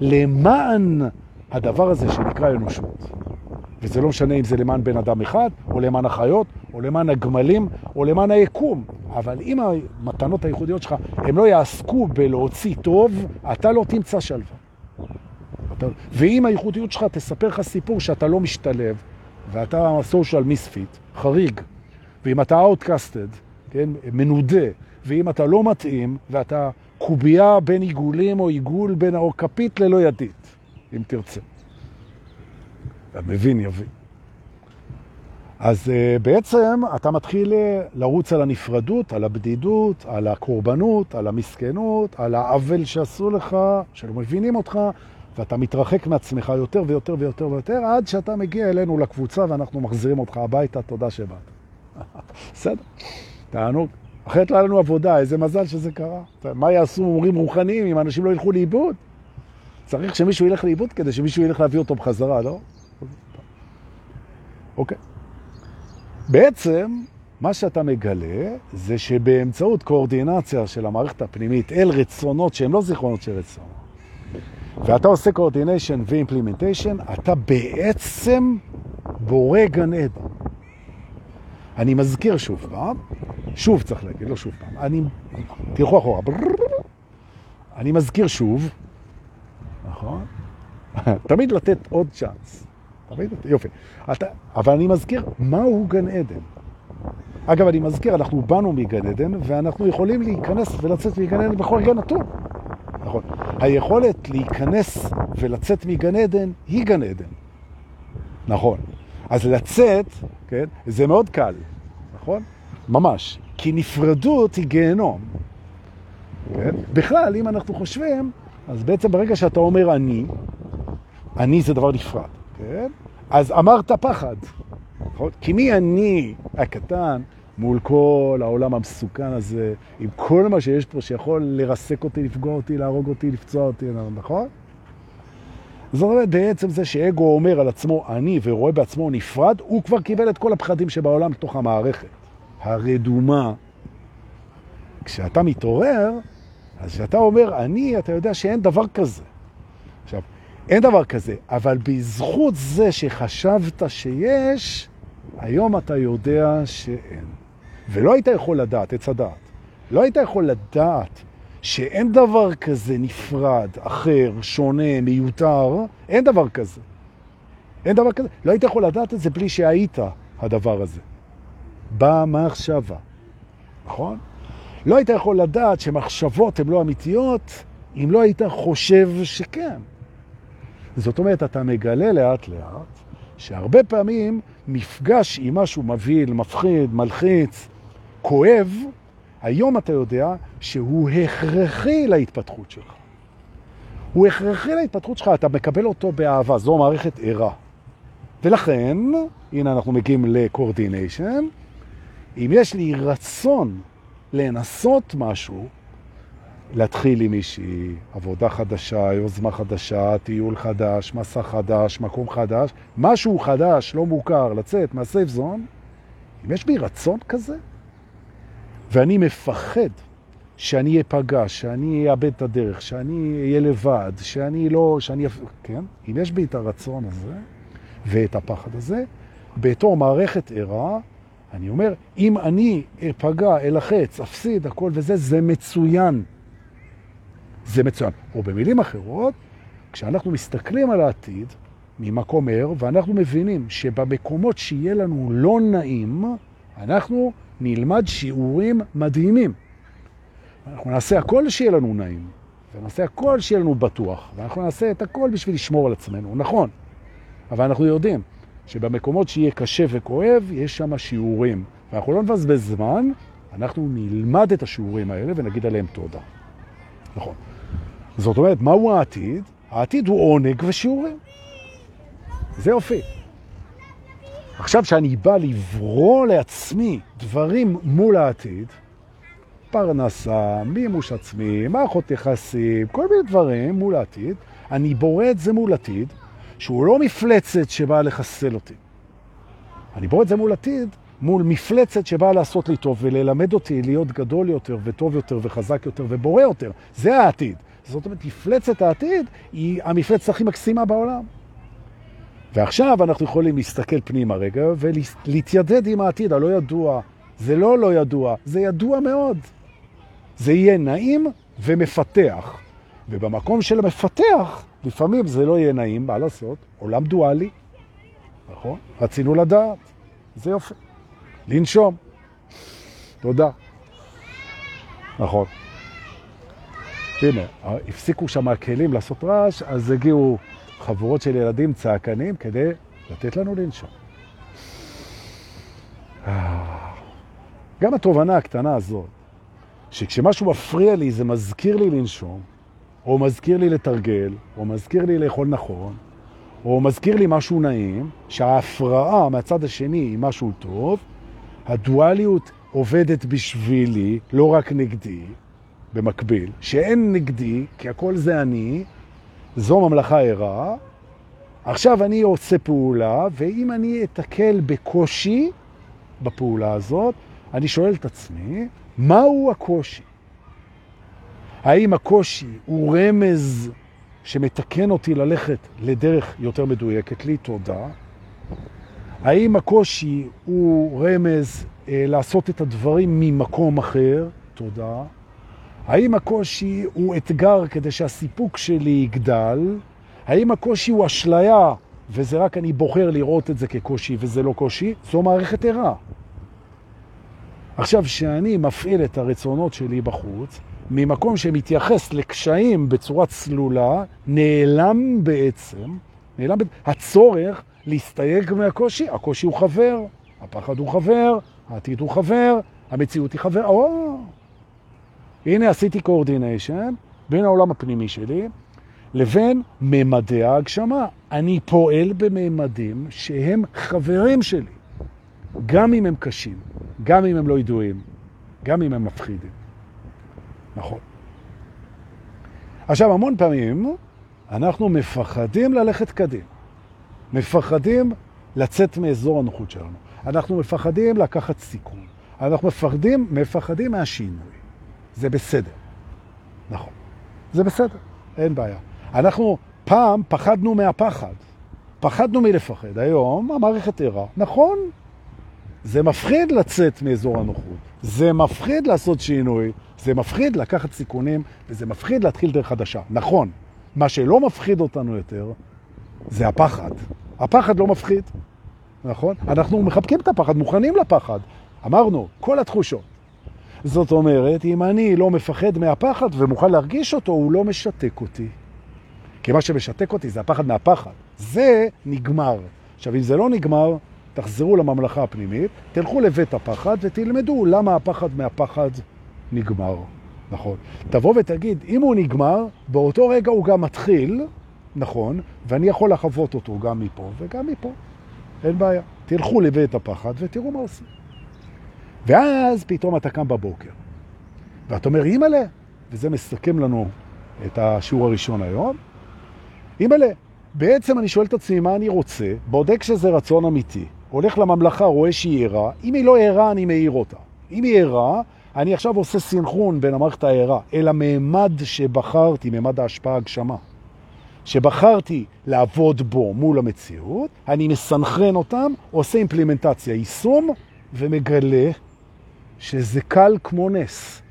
למען הדבר הזה שנקרא אנושות. וזה לא משנה אם זה למען בן אדם אחד, או למען החיות, או למען הגמלים, או למען היקום. אבל אם המתנות הייחודיות שלך, הם לא יעסקו בלהוציא טוב, אתה לא תמצא שלווה. ואם הייחודיות שלך תספר לך סיפור שאתה לא משתלב, ואתה social misfit, חריג, ואם אתה outcasted, כן, מנודה, ואם אתה לא מתאים, ואתה קובייה בין עיגולים או עיגול בין, או כפית ללא ידית, אם תרצה. המבין יבין. אז uh, בעצם אתה מתחיל אה, לרוץ על הנפרדות, על הבדידות, על הקורבנות, על המסכנות, על העוול שעשו לך, שלא מבינים אותך, ואתה מתרחק מעצמך יותר ויותר ויותר ויותר, עד שאתה מגיע אלינו לקבוצה ואנחנו מחזירים אותך הביתה, תודה שבאת. בסדר, תענוג. אחרת לא היה לנו עבודה, איזה מזל שזה קרה. מה יעשו מורים רוחניים אם אנשים לא ילכו לאיבוד? צריך שמישהו ילך לאיבוד כדי שמישהו ילך להביא אותו בחזרה, לא? אוקיי. בעצם, מה שאתה מגלה זה שבאמצעות קואורדינציה של המערכת הפנימית אל רצונות שהם לא זיכרונות של רצונות, ואתה עושה coordination ו implementation, אתה בעצם בורא גן עדן. אני מזכיר שוב פעם, שוב צריך להגיד, לא שוב פעם, אני, תלכו אחורה, אני מזכיר שוב, נכון? תמיד לתת עוד צ'אנס. תמיד, יופי. אתה, אבל אני מזכיר, מהו גן עדן? אגב, אני מזכיר, אנחנו באנו מגן עדן, ואנחנו יכולים להיכנס ולצאת מגן עדן בכל רגע נתון. נכון. היכולת להיכנס ולצאת מגן עדן היא גן עדן. נכון. אז לצאת, כן, זה מאוד קל, נכון? ממש. כי נפרדות היא גיהנום. כן? בכלל, אם אנחנו חושבים, אז בעצם ברגע שאתה אומר אני, אני זה דבר נפרד, כן? אז אמרת פחד, נכון? כי מי אני הקטן מול כל העולם המסוכן הזה, עם כל מה שיש פה שיכול לרסק אותי, לפגוע אותי, להרוג אותי, לפצוע אותי, נכון? זאת אומרת, בעצם זה שאגו אומר על עצמו אני ורואה בעצמו נפרד, הוא כבר קיבל את כל הפחדים שבעולם לתוך המערכת הרדומה. כשאתה מתעורר, אז כשאתה אומר אני, אתה יודע שאין דבר כזה. עכשיו, אין דבר כזה, אבל בזכות זה שחשבת שיש, היום אתה יודע שאין. ולא היית יכול לדעת, עץ הדעת. לא היית יכול לדעת שאין דבר כזה נפרד, אחר, שונה, מיותר, אין דבר כזה. אין דבר כזה. לא היית יכול לדעת את זה בלי שהיית הדבר הזה. במחשבה, נכון? לא היית יכול לדעת שמחשבות הן לא אמיתיות אם לא היית חושב שכן. זאת אומרת, אתה מגלה לאט לאט שהרבה פעמים מפגש עם משהו מבהיל, מפחיד, מלחיץ, כואב, היום אתה יודע שהוא הכרחי להתפתחות שלך. הוא הכרחי להתפתחות שלך, אתה מקבל אותו באהבה, זו מערכת ערה. ולכן, הנה אנחנו מגיעים לקורדיניישן, אם יש לי רצון לנסות משהו, להתחיל עם מישהי, עבודה חדשה, יוזמה חדשה, טיול חדש, מסע חדש, מקום חדש, משהו חדש, לא מוכר, לצאת מהסייף זון, אם יש בי רצון כזה, ואני מפחד שאני אפגע, שאני אאבד את הדרך, שאני אהיה לבד, שאני לא, שאני, כן? אם יש בי את הרצון הזה ואת הפחד הזה, בתור מערכת ערה, אני אומר, אם אני אפגע, אלחץ, אפסיד, הכל וזה, זה מצוין. זה מצוין. או במילים אחרות, כשאנחנו מסתכלים על העתיד ממקום ער, ואנחנו מבינים שבמקומות שיהיה לנו לא נעים, אנחנו נלמד שיעורים מדהימים. אנחנו נעשה הכל שיהיה לנו נעים, ונעשה הכל שיהיה לנו בטוח, ואנחנו נעשה את הכל בשביל לשמור על עצמנו, נכון. אבל אנחנו יודעים שבמקומות שיהיה קשה וכואב, יש שם שיעורים. ואנחנו לא נבזבז זמן, אנחנו נלמד את השיעורים האלה ונגיד עליהם תודה. נכון. זאת אומרת, מהו העתיד? העתיד הוא עונג ושיעורים. זה יופי. עכשיו שאני בא לברוא לעצמי דברים מול העתיד, פרנסה, מימוש עצמי, מערכות יחסים, כל מיני דברים מול העתיד, אני בורא את זה מול עתיד, שהוא לא מפלצת שבאה לחסל אותי. אני בורא את זה מול עתיד, מול מפלצת שבאה לעשות לי טוב וללמד אותי להיות גדול יותר וטוב יותר וחזק יותר ובורא יותר. זה העתיד. זאת אומרת, מפלצת העתיד היא המפלצת הכי מקסימה בעולם. ועכשיו אנחנו יכולים להסתכל פנימה רגע ולהתיידד עם העתיד הלא ידוע. זה לא לא ידוע, זה ידוע מאוד. זה יהיה נעים ומפתח. ובמקום של המפתח, לפעמים זה לא יהיה נעים, מה לעשות? עולם דואלי, נכון? רצינו לדעת, זה יופי. לנשום. תודה. נכון. הנה, הפסיקו שם הכלים לעשות רעש, אז הגיעו חבורות של ילדים צעקנים כדי לתת לנו לנשום. גם התובנה הקטנה הזאת, שכשמשהו מפריע לי זה מזכיר לי לנשום, או מזכיר לי לתרגל, או מזכיר לי לאכול נכון, או מזכיר לי משהו נעים, שההפרעה מהצד השני היא משהו טוב, הדואליות עובדת בשבילי, לא רק נגדי, במקביל, שאין נגדי, כי הכל זה אני, זו ממלכה ערה. עכשיו אני עושה פעולה, ואם אני אתקל בקושי בפעולה הזאת, אני שואל את עצמי, מהו הקושי? האם הקושי הוא רמז שמתקן אותי ללכת לדרך יותר מדויקת לי? תודה. האם הקושי הוא רמז אה, לעשות את הדברים ממקום אחר? תודה. האם הקושי הוא אתגר כדי שהסיפוק שלי יגדל? האם הקושי הוא אשליה, וזה רק אני בוחר לראות את זה כקושי וזה לא קושי? זו מערכת ערה. עכשיו, כשאני מפעיל את הרצונות שלי בחוץ, ממקום שמתייחס לקשיים בצורה צלולה, נעלם בעצם, נעלם בעצם הצורך להסתייג מהקושי. הקושי הוא חבר, הפחד הוא חבר, העתיד הוא חבר, המציאות היא חבר. או, הנה עשיתי קורדיניישן בין העולם הפנימי שלי לבין ממדי ההגשמה. אני פועל בממדים שהם חברים שלי, גם אם הם קשים, גם אם הם לא ידועים, גם אם הם מפחידים. נכון. עכשיו, המון פעמים אנחנו מפחדים ללכת קדימה. מפחדים לצאת מאזור הנוחות שלנו. אנחנו מפחדים לקחת סיכון. אנחנו מפחדים, מפחדים מהשינוי. זה בסדר. נכון. זה בסדר, אין בעיה. אנחנו פעם פחדנו מהפחד. פחדנו מלפחד. היום המערכת ערה. נכון, זה מפחיד לצאת מאזור הנוחות. זה מפחיד לעשות שינוי. זה מפחיד לקחת סיכונים, וזה מפחיד להתחיל דרך חדשה. נכון, מה שלא מפחיד אותנו יותר, זה הפחד. הפחד לא מפחיד, נכון? אנחנו מחבקים את הפחד, מוכנים לפחד. אמרנו, כל התחושות. זאת אומרת, אם אני לא מפחד מהפחד ומוכן להרגיש אותו, הוא לא משתק אותי. כי מה שמשתק אותי זה הפחד מהפחד. זה נגמר. עכשיו, אם זה לא נגמר, תחזרו לממלכה הפנימית, תלכו לבית הפחד ותלמדו למה הפחד מהפחד נגמר. נכון. תבוא ותגיד, אם הוא נגמר, באותו רגע הוא גם מתחיל, נכון, ואני יכול לחוות אותו גם מפה וגם מפה. אין בעיה. תלכו לבית הפחד ותראו מה עושים. ואז פתאום אתה קם בבוקר, ואתה אומר, אימא'לה, וזה מסכם לנו את השיעור הראשון היום, אימא'לה, בעצם אני שואל את עצמי מה אני רוצה, בודק שזה רצון אמיתי, הולך לממלכה, רואה שהיא ערה, אם היא לא ערה, אני מעיר אותה. אם היא ערה, אני עכשיו עושה סינכרון בין המערכת הערה אל הממד שבחרתי, ממד ההשפעה הגשמה, שבחרתי לעבוד בו מול המציאות, אני מסנכרן אותם, עושה אימפלימנטציה, יישום, ומגלה שזה קל כמו נס.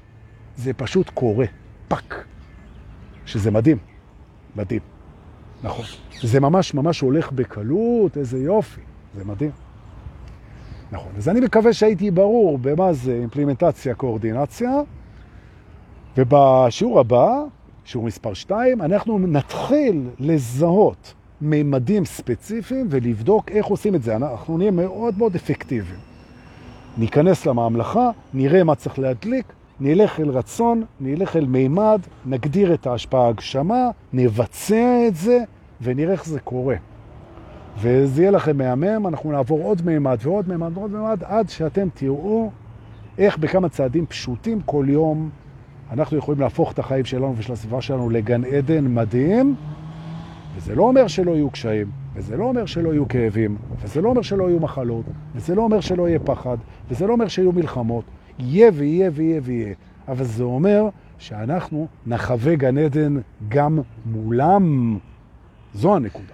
זה פשוט קורה, פק. שזה מדהים, מדהים. נכון. זה ממש ממש הולך בקלות, איזה יופי, זה מדהים. נכון. אז אני מקווה שהייתי ברור במה זה אימפלימנטציה, קואורדינציה, ובשיעור הבא, שיעור מספר 2, אנחנו נתחיל לזהות מימדים ספציפיים ולבדוק איך עושים את זה. אנחנו נהיה מאוד מאוד אפקטיביים. ניכנס לממלכה, נראה מה צריך להדליק, נלך אל רצון, נלך אל מימד, נגדיר את ההשפעה הגשמה, נבצע את זה ונראה איך זה קורה. וזה יהיה לכם מהמם, אנחנו נעבור עוד מימד ועוד מימד ועוד מימד, עד שאתם תראו איך בכמה צעדים פשוטים כל יום אנחנו יכולים להפוך את החיים שלנו ושל הסביבה שלנו לגן עדן מדהים, וזה לא אומר שלא יהיו קשיים, וזה לא אומר שלא יהיו כאבים, וזה לא אומר שלא יהיו מחלות, וזה לא אומר שלא יהיה פחד, וזה לא אומר שיהיו מלחמות. יהיה ויהיה ויהיה ויהיה. אבל זה אומר שאנחנו נחווה גן עדן גם מולם. זו הנקודה.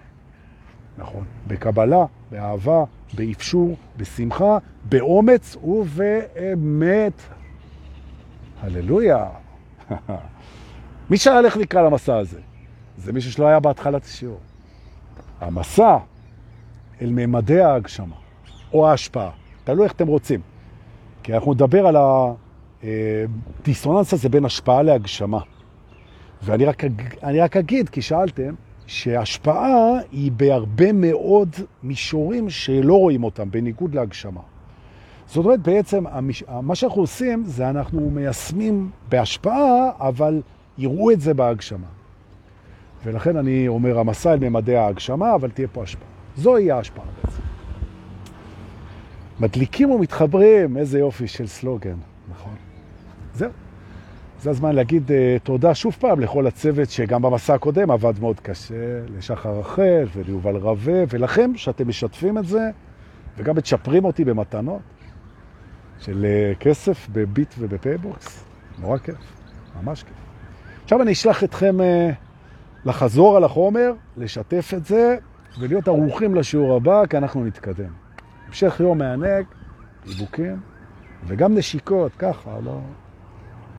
נכון. בקבלה, באהבה, באפשור, בשמחה, באומץ ובאמת. הללויה. מי שאל איך נקרא למסע הזה? זה מישהו שלא היה בהתחלת השיעור. המסע אל ממדי ההגשמה, או ההשפעה, תלוי איך אתם רוצים. כי אנחנו נדבר על הדיסוננס הזה בין השפעה להגשמה. ואני רק, רק אגיד, כי שאלתם, שהשפעה היא בהרבה מאוד מישורים שלא רואים אותם, בניגוד להגשמה. זאת אומרת, בעצם מה שאנחנו עושים זה אנחנו מיישמים בהשפעה, אבל יראו את זה בהגשמה. ולכן אני אומר, המסע אל ממדי ההגשמה, אבל תהיה פה השפעה. זוהי ההשפעה. מדליקים ומתחברים, איזה יופי של סלוגן, נכון? זהו. זה הזמן להגיד אה, תודה שוב פעם לכל הצוות שגם במסע הקודם עבד מאוד קשה, לשחר רחל וליובל רווה, ולכם שאתם משתפים את זה, וגם מצ'פרים אותי במתנות של אה, כסף בביט ובפייבוקס. נורא כיף, ממש כיף. עכשיו אני אשלח אתכם אה, לחזור על החומר, לשתף את זה, ולהיות ערוכים לשיעור הבא, כי אנחנו נתקדם. המשך יום מענג, חיבוקים, וגם נשיקות, ככה, לא...